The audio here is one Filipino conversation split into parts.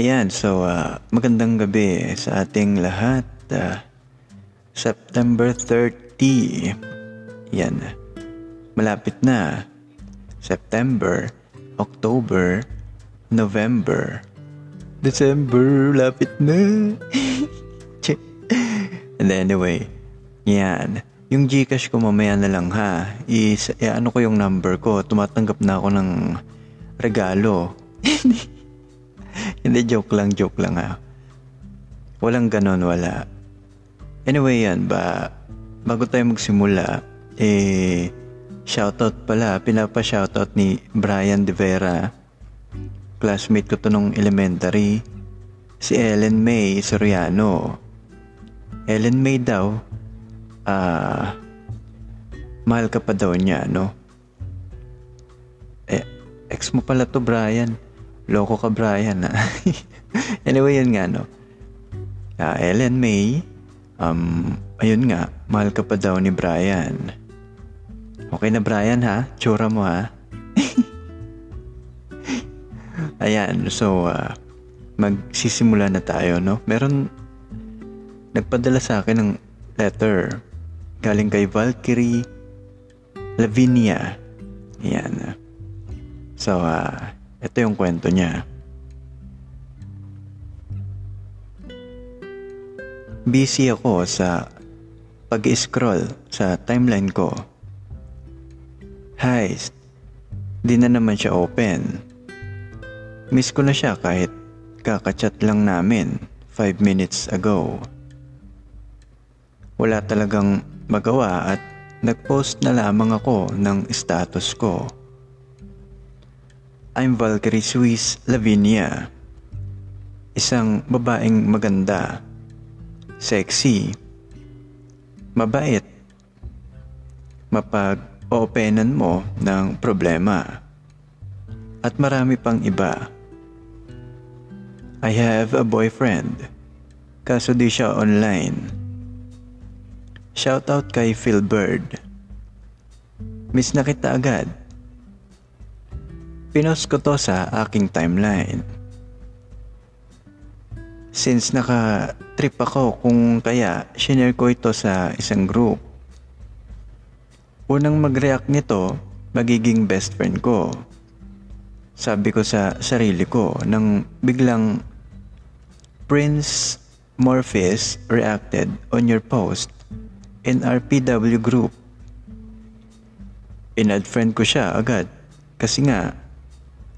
Ayan, so uh, magandang gabi sa ating lahat. Uh, September 30. Yan. Malapit na. September, October, November, December, lapit na. And anyway, yan. Yung Gcash ko mamaya na lang ha. Is, eh, ano ko yung number ko. Tumatanggap na ako ng regalo. Hindi, joke lang, joke lang ha. Walang ganon, wala. Anyway yan, ba, bago tayo magsimula, eh, shoutout pala, pinapa-shoutout ni Brian De Vera. Classmate ko to nung elementary. Si Ellen May Soriano. Ellen May daw, ah, uh, mahal ka pa daw niya, no? Eh, ex mo pala to, Brian. Loko ka, Brian, ha? anyway, yun nga, no? Uh, Ellen May, um, ayun nga, mahal ka pa daw ni Brian. Okay na, Brian, ha? Tsura mo, ha? Ayan, so, uh, magsisimula na tayo, no? Meron, nagpadala sa akin ng letter galing kay Valkyrie Lavinia. Ayan. So, uh, ito yung kwento niya. Busy ako sa pag-scroll sa timeline ko. Heist. Di na naman siya open. Miss ko na siya kahit kakachat lang namin 5 minutes ago. Wala talagang magawa at nagpost na lamang ako ng status ko. I'm Valkyrie Swiss Lavinia. Isang babaeng maganda, sexy, mabait, mapag-openan mo ng problema, at marami pang iba. I have a boyfriend, kaso di siya online. Shoutout kay Phil Bird. Miss na kita agad. Pinost ko to sa aking timeline. Since naka-trip ako kung kaya shinare ko ito sa isang group. Unang mag-react nito, magiging best friend ko. Sabi ko sa sarili ko nang biglang Prince Morpheus reacted on your post in our PW group. Inad friend ko siya agad kasi nga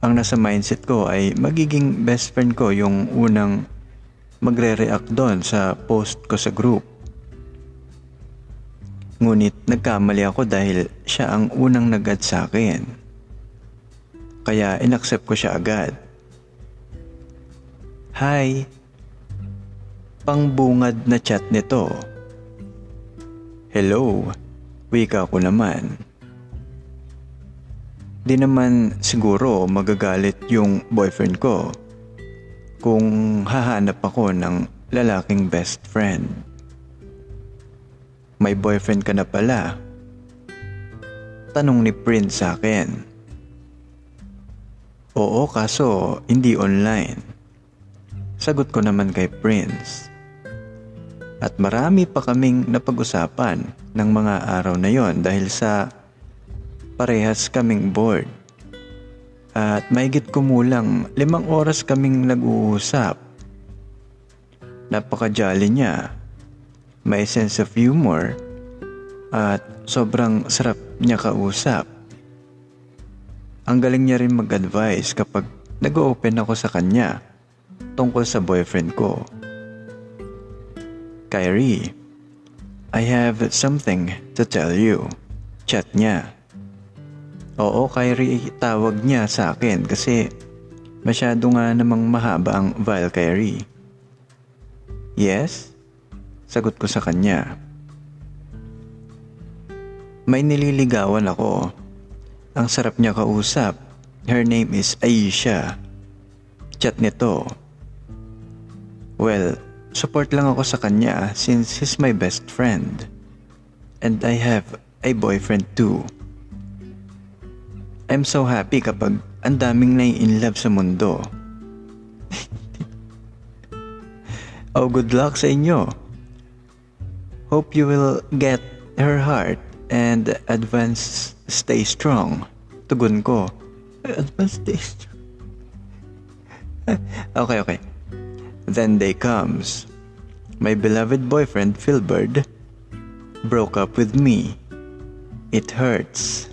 ang nasa mindset ko ay magiging best friend ko yung unang magre-react doon sa post ko sa group. Ngunit nagkamali ako dahil siya ang unang nag-add sa akin. Kaya inaccept ko siya agad. Hi! Pangbungad na chat nito. Hello! Wika ko naman. Di naman siguro magagalit yung boyfriend ko kung hahanap ako ng lalaking best friend. May boyfriend ka na pala. Tanong ni Prince sa akin. Oo kaso hindi online. Sagot ko naman kay Prince. At marami pa kaming napag-usapan ng mga araw na yon dahil sa parehas kaming bored. At maigit kumulang limang oras kaming nag-uusap. Napaka-jolly niya. May sense of humor. At sobrang sarap niya kausap. Ang galing niya rin mag-advise kapag nag-open ako sa kanya tungkol sa boyfriend ko. Kyrie, I have something to tell you. Chat niya. Oo, Kyrie tawag niya sa akin kasi masyado nga namang mahaba ang Val Kyrie. Yes? Sagot ko sa kanya. May nililigawan ako. Ang sarap niya kausap. Her name is Aisha. Chat nito. Well, support lang ako sa kanya since he's my best friend. And I have a boyfriend too. I'm so happy kapag ang daming na in love sa mundo. Oh, good luck sa inyo. Hope you will get her heart and advance stay strong. Tugon ko. Advance stay strong. okay, okay. Then day comes. My beloved boyfriend, Philbird, broke up with me. It hurts.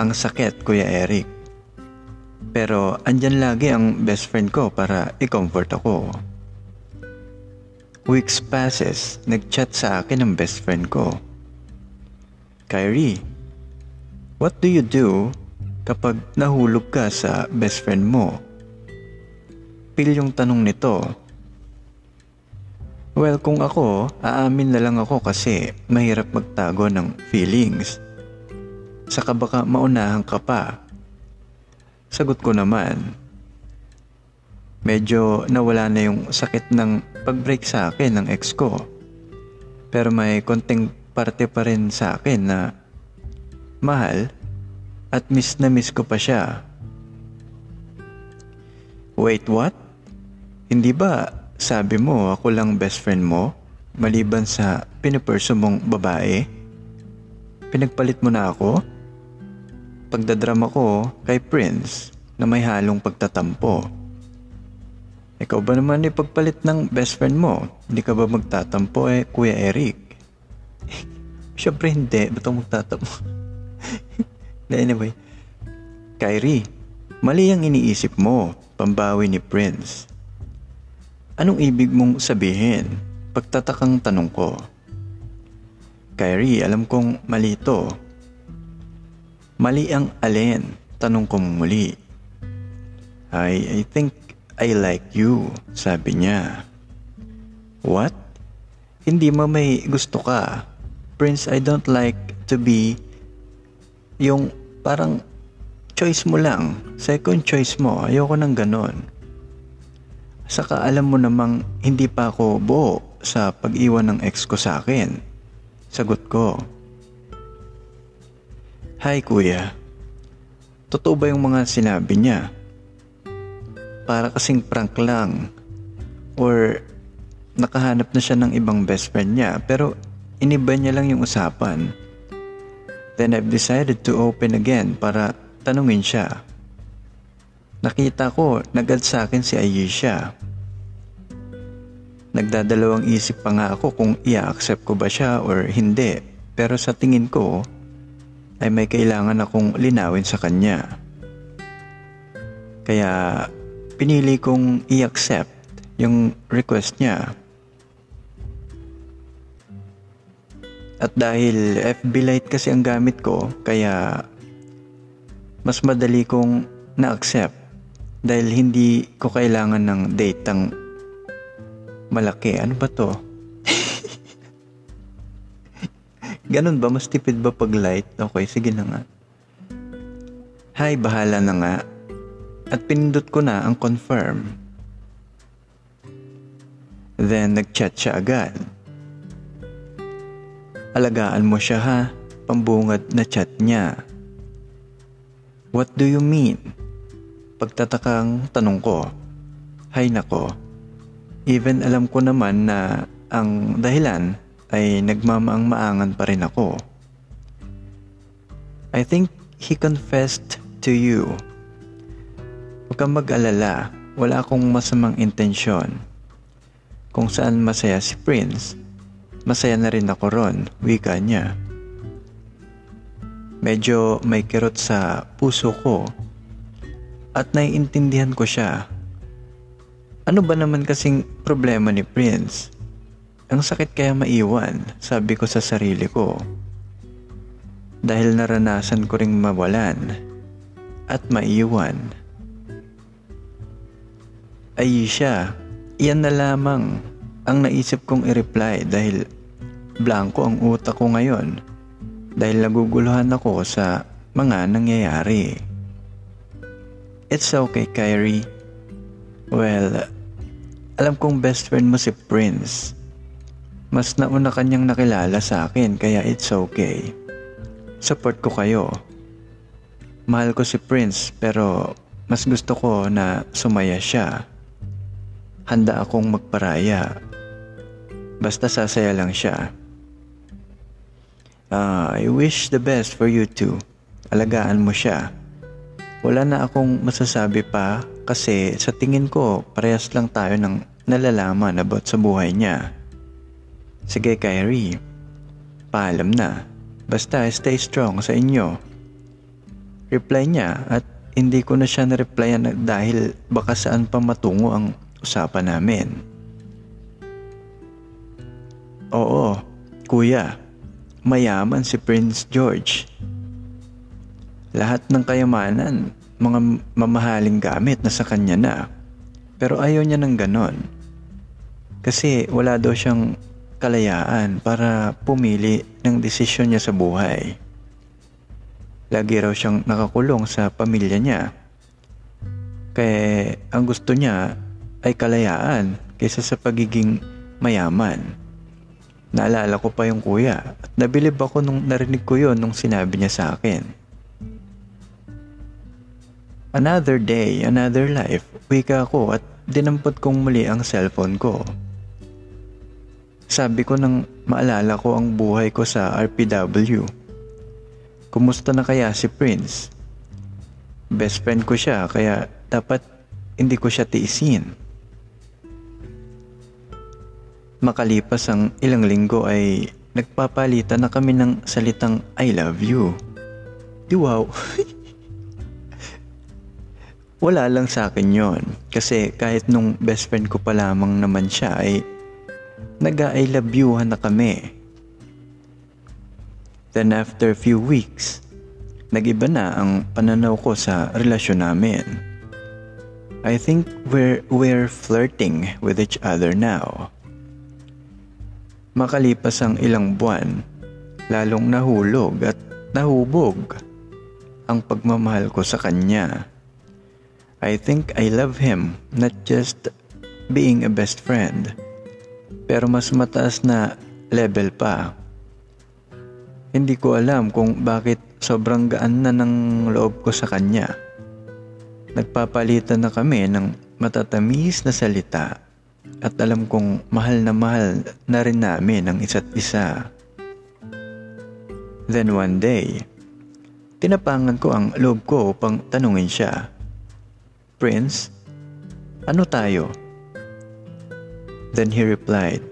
Ang sakit, Kuya Eric. Pero andyan lagi ang best friend ko para i-comfort ako. Weeks passes, nag-chat sa akin ang best friend ko. Kyrie, what do you do kapag nahulog ka sa best friend mo? Pil yung tanong nito. Well, kung ako, aamin na lang ako kasi mahirap magtago ng feelings. Saka baka maunahan ka pa. Sagot ko naman, medyo nawala na yung sakit ng pag-break sa akin ng ex ko. Pero may konting parte pa rin sa akin na mahal at miss na miss ko pa siya. Wait, what? Hindi ba sabi mo ako lang best friend mo maliban sa piniperso mong babae? Pinagpalit mo na ako? Pagdadrama ko kay Prince na may halong pagtatampo. Ikaw ba naman ipagpalit ng best friend mo? Hindi ka ba magtatampo eh, Kuya Eric? Siyempre hindi. Ba't ako magtatampo? anyway, Kyrie, mali ang iniisip mo, pambawi ni Prince. Anong ibig mong sabihin? Pagtatakang tanong ko. Kyrie, alam kong mali ito. Mali ang alin? Tanong ko muli. I, I think I like you, sabi niya. What? Hindi mo may gusto ka. Prince, I don't like to be yung parang choice mo lang. Second choice mo. Ayoko ng ganon. Saka alam mo namang hindi pa ako buo sa pag-iwan ng ex ko sa akin. Sagot ko. Hi kuya. Totoo ba yung mga sinabi niya? para kasing prank lang. Or nakahanap na siya ng ibang best friend niya pero iniba niya lang yung usapan. Then I've decided to open again para tanungin siya. Nakita ko, nagad sa akin si Ayesha. Nagdadalawang isip pa nga ako kung i-accept ko ba siya or hindi. Pero sa tingin ko, ay may kailangan akong linawin sa kanya. Kaya pinili kong i-accept yung request niya. At dahil FB Lite kasi ang gamit ko, kaya mas madali kong na-accept dahil hindi ko kailangan ng datang malaki. Ano ba to? Ganun ba? Mas tipid ba pag light? Okay, sige na nga. Hi, bahala na nga at pinindot ko na ang confirm. Then nagchat siya agad. Alagaan mo siya ha, pambungad na chat niya. What do you mean? Pagtatakang tanong ko. Hay nako. Even alam ko naman na ang dahilan ay nagmamaang-maangan pa rin ako. I think he confessed to you Huwag kang mag-alala, wala akong masamang intensyon. Kung saan masaya si Prince, masaya na rin ako ron, wika niya. Medyo may kirot sa puso ko at naiintindihan ko siya. Ano ba naman kasing problema ni Prince? Ang sakit kaya maiwan, sabi ko sa sarili ko. Dahil naranasan ko ring mawalan at maiwan ay siya. Iyan na lamang ang naisip kong i-reply dahil blanco ang utak ko ngayon dahil naguguluhan ako sa mga nangyayari. It's okay, Kyrie. Well, alam kong best friend mo si Prince. Mas nauna kanyang nakilala sa akin kaya it's okay. Support ko kayo. Mahal ko si Prince pero mas gusto ko na sumaya siya handa akong magparaya. Basta sasaya lang siya. Uh, I wish the best for you too. Alagaan mo siya. Wala na akong masasabi pa kasi sa tingin ko parehas lang tayo ng nalalaman about sa buhay niya. Sige Kyrie, paalam na. Basta stay strong sa inyo. Reply niya at hindi ko na siya na-replyan dahil baka saan pa matungo ang usapan namin. Oo, kuya, mayaman si Prince George. Lahat ng kayamanan, mga mamahaling gamit na sa kanya na. Pero ayaw niya ng ganon. Kasi wala daw siyang kalayaan para pumili ng desisyon niya sa buhay. Lagi raw siyang nakakulong sa pamilya niya. Kaya ang gusto niya ay kalayaan kaysa sa pagiging mayaman. Naalala ko pa yung kuya at nabilib ako nung narinig ko yon nung sinabi niya sa akin. Another day, another life, wika ako at dinampot kong muli ang cellphone ko. Sabi ko nang maalala ko ang buhay ko sa RPW. Kumusta na kaya si Prince? Best friend ko siya kaya dapat hindi ko siya tiisin. Makalipas ang ilang linggo ay nagpapalitan na kami ng salitang I love you. Di wow. Wala lang sa akin yon kasi kahit nung best friend ko pa lamang naman siya ay nag-I love you na kami. Then after a few weeks, nagiba na ang pananaw ko sa relasyon namin. I think we're, we're flirting with each other now. Makalipas ang ilang buwan, lalong nahulog at nahubog ang pagmamahal ko sa kanya. I think I love him, not just being a best friend, pero mas mataas na level pa hindi ko alam kung bakit sobrang gaan na ng loob ko sa kanya. Nagpapalitan na kami ng matatamis na salita at alam kong mahal na mahal na rin namin ang isa't isa. Then one day, tinapangan ko ang loob ko upang tanungin siya. Prince, ano tayo? Then he replied,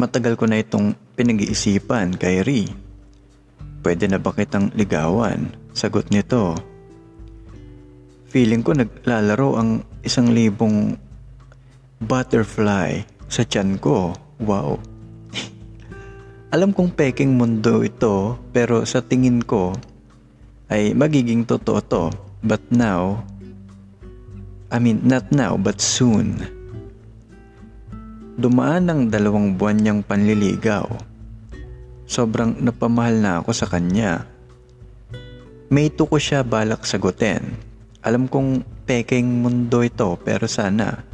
Matagal ko na itong pinag-iisipan, Kyrie. Pwede na ba kitang ligawan? Sagot nito. Feeling ko naglalaro ang isang libong butterfly sa tiyan ko. Wow. Alam kong peking mundo ito pero sa tingin ko ay magiging totoo to. But now, I mean not now but soon. Dumaan ng dalawang buwan niyang panliligaw Sobrang napamahal na ako sa kanya. May ko siya balak sagutin. Alam kong peking mundo ito pero sana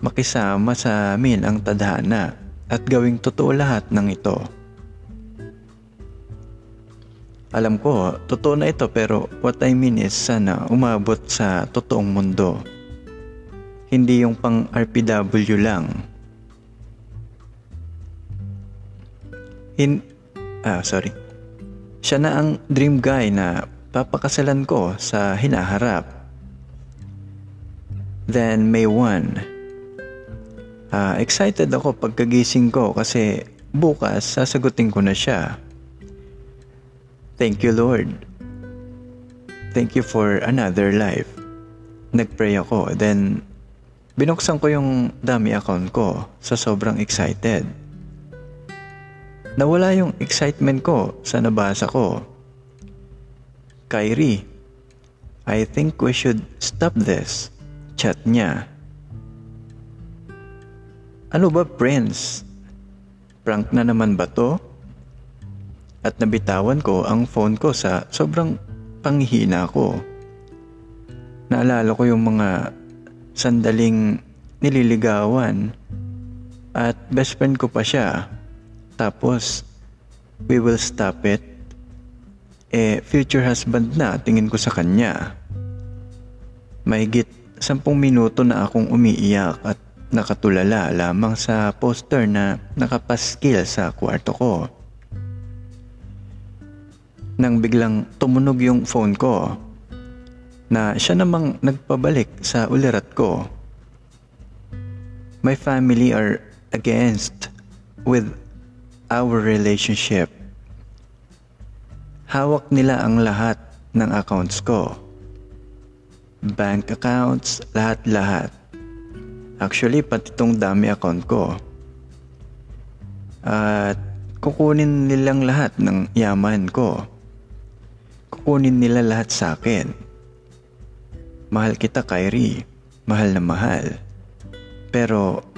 makisama sa amin ang tadhana at gawing totoo lahat ng ito. Alam ko, totoo na ito pero what I mean is sana umabot sa totoong mundo. Hindi yung pang RPW lang In, ah, sorry. Siya na ang dream guy na papakasalan ko sa hinaharap. Then May 1. Ah, excited ako pagkagising ko kasi bukas sasagutin ko na siya. Thank you Lord. Thank you for another life. Nagpray ako then binuksan ko yung dummy account ko sa sobrang excited. Nawala yung excitement ko sa nabasa ko. Kyrie, I think we should stop this. Chat niya. Ano ba, Prince? Prank na naman ba to? At nabitawan ko ang phone ko sa sobrang panghihina ko. Naalala ko yung mga sandaling nililigawan at best friend ko pa siya tapos, we will stop it. Eh, future husband na tingin ko sa kanya. Mahigit sampung minuto na akong umiiyak at nakatulala lamang sa poster na nakapaskil sa kwarto ko. Nang biglang tumunog yung phone ko na siya namang nagpabalik sa ulirat ko. My family are against with our relationship. Hawak nila ang lahat ng accounts ko. Bank accounts, lahat-lahat. Actually, pati tong dami account ko. At kukunin nilang lahat ng yaman ko. Kukunin nila lahat sa akin. Mahal kita, Kyrie. Mahal na mahal. Pero,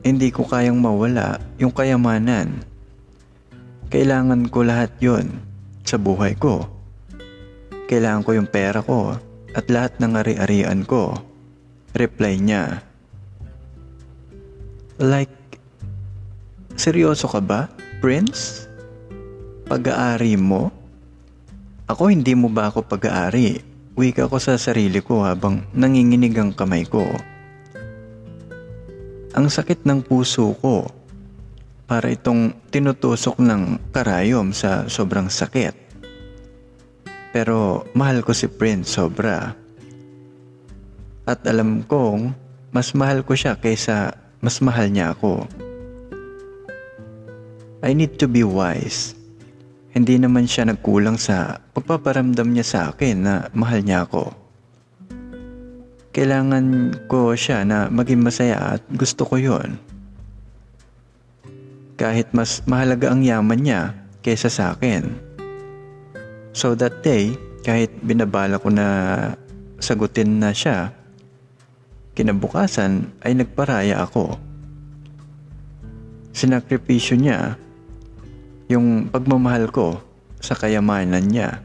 hindi ko kayang mawala yung kayamanan. Kailangan ko lahat yon sa buhay ko. Kailangan ko yung pera ko at lahat ng ari-arian ko. Reply niya. Like, seryoso ka ba, Prince? Pag-aari mo? Ako hindi mo ba ako pag-aari? Wika ko sa sarili ko habang nanginginig ang kamay ko. Ang sakit ng puso ko. Para itong tinutusok ng karayom sa sobrang sakit. Pero mahal ko si Prince sobra. At alam kong mas mahal ko siya kaysa mas mahal niya ako. I need to be wise. Hindi naman siya nagkulang sa pagpaparamdam niya sa akin na mahal niya ako. Kailangan ko siya na maging masaya at gusto ko yon. Kahit mas mahalaga ang yaman niya kaysa sa akin. So that day, kahit binabala ko na sagutin na siya, Kinabukasan ay nagparaya ako. Sinakripisyo niya yung pagmamahal ko sa kayamanan niya.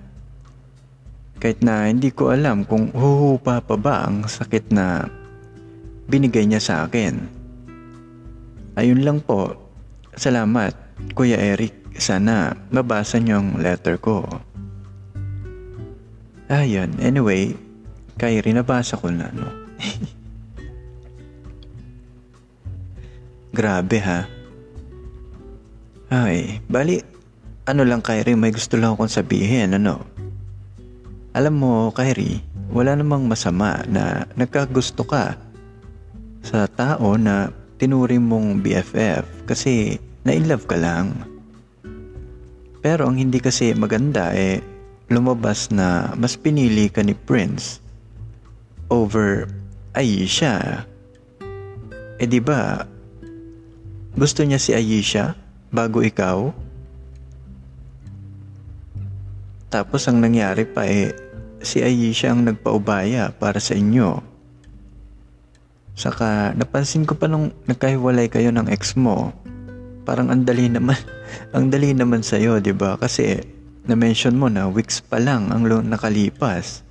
Kahit na hindi ko alam kung huhupa pa ba ang sakit na binigay niya sa akin. Ayun lang po. Salamat, Kuya Eric. Sana mabasa niyo ang letter ko. Ayun, anyway, Kyrie, nabasa ko na, no? Grabe ha. Ay, bali, ano lang Kyrie, may gusto lang akong sabihin, ano? Alam mo, Kyrie, wala namang masama na nagkagusto ka sa tao na tinuring mong BFF kasi na-inlove ka lang. Pero ang hindi kasi maganda eh, lumabas na mas pinili ka ni Prince over Aisha. Eh di ba, gusto niya si Ayesha bago ikaw? Tapos ang nangyari pa eh, si Ayesha ang nagpaubaya para sa inyo. Saka napansin ko pa nung nagkahiwalay kayo ng ex mo, parang ang dali naman, ang dali naman sa'yo, di ba? Kasi na-mention mo na weeks pa lang ang nakalipas.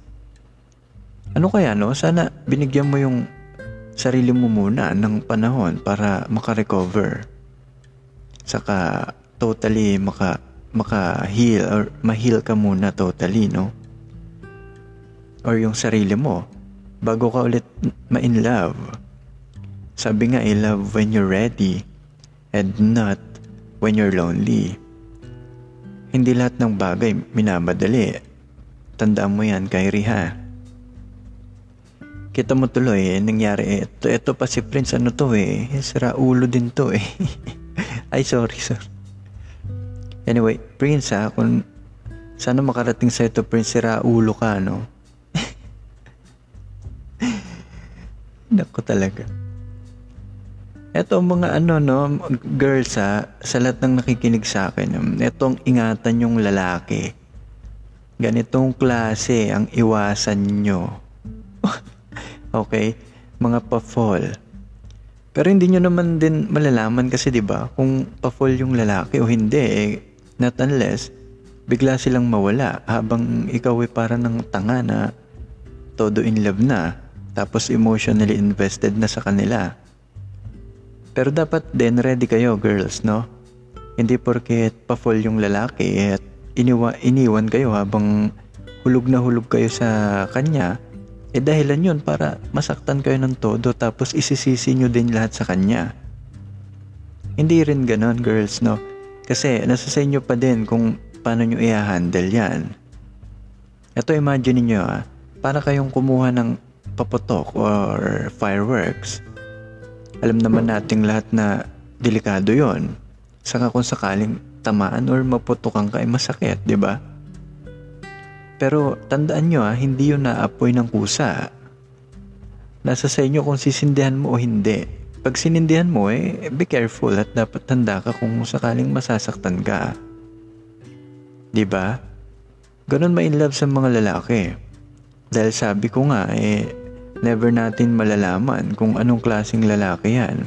Ano kaya no? Sana binigyan mo yung sarili mo muna ng panahon para makarecover. Saka totally maka maka-heal or ma-heal ka muna totally, no? Or yung sarili mo bago ka ulit ma-in love. Sabi nga, I love when you're ready and not when you're lonely. Hindi lahat ng bagay minamadali. Tandaan mo yan, Kyrie, ha? Kita mo tuloy, eh, nangyari. Ito, ito pa si Prince, ano to eh. Sira ulo din to eh. Ay, sorry, sorry. Anyway, Prince ha, kung sana makarating sa ito, Prince, sira ulo ka, no? Nako talaga. Ito mga ano no, girls ha, sa lahat ng nakikinig sa akin, itong ingatan yung lalaki. Ganitong klase ang iwasan nyo. Okay? Mga pa-fall. Pero hindi nyo naman din malalaman kasi 'di ba kung pa-fall yung lalaki o hindi eh not unless bigla silang mawala habang ikaw ay para ng tanga na todo in love na tapos emotionally invested na sa kanila. Pero dapat din ready kayo girls, no? Hindi porket pa-fall yung lalaki at iniwa, iniwan kayo habang hulog na hulog kayo sa kanya eh dahilan yun para masaktan kayo ng todo tapos isisisi nyo din lahat sa kanya. Hindi rin ganon girls no. Kasi nasa sa inyo pa din kung paano nyo i-handle yan. Ito imagine niyo ah, para kayong kumuha ng paputok or fireworks. Alam naman nating lahat na delikado yon. Saka kung sakaling tamaan or maputukan ka ay masakit, di ba? Pero tandaan nyo ha, hindi yun naapoy ng kusa. Nasa sa inyo kung sisindihan mo o hindi. Pag sinindihan mo eh, be careful at dapat tanda ka kung sakaling masasaktan ka. ba? Diba? Ganon ma-in love sa mga lalaki. Dahil sabi ko nga eh, never natin malalaman kung anong klaseng lalaki yan.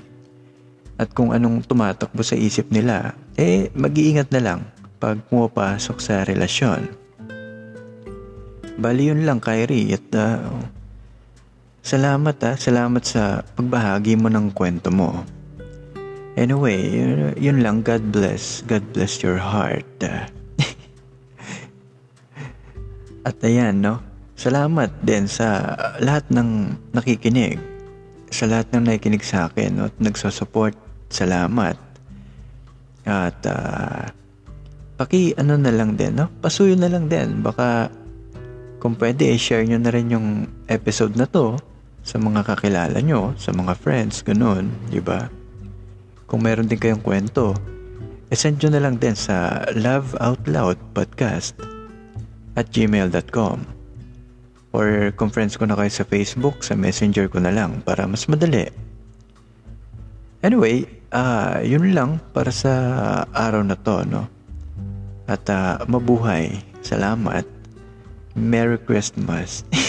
At kung anong tumatakbo sa isip nila, eh mag-iingat na lang pag pumapasok sa relasyon. Bali yun lang, Kyrie. At uh, salamat ha. Ah. Salamat sa pagbahagi mo ng kwento mo. Anyway, yun, yun lang. God bless. God bless your heart. At ayan, no? Salamat din sa lahat ng nakikinig. Sa lahat ng nakikinig sa akin no? at nagsosupport. Salamat. At uh, paki ano na lang din, no? Pasuyo na lang din. Baka kung pwede, share nyo na rin yung episode na to sa mga kakilala nyo, sa mga friends, ganun, di ba? Kung meron din kayong kwento, send nyo na lang din sa loveoutloudpodcast at gmail.com or friends ko na kayo sa Facebook, sa messenger ko na lang para mas madali. Anyway, uh, yun lang para sa araw na to, no? At uh, mabuhay. Salamat. Merry Christmas.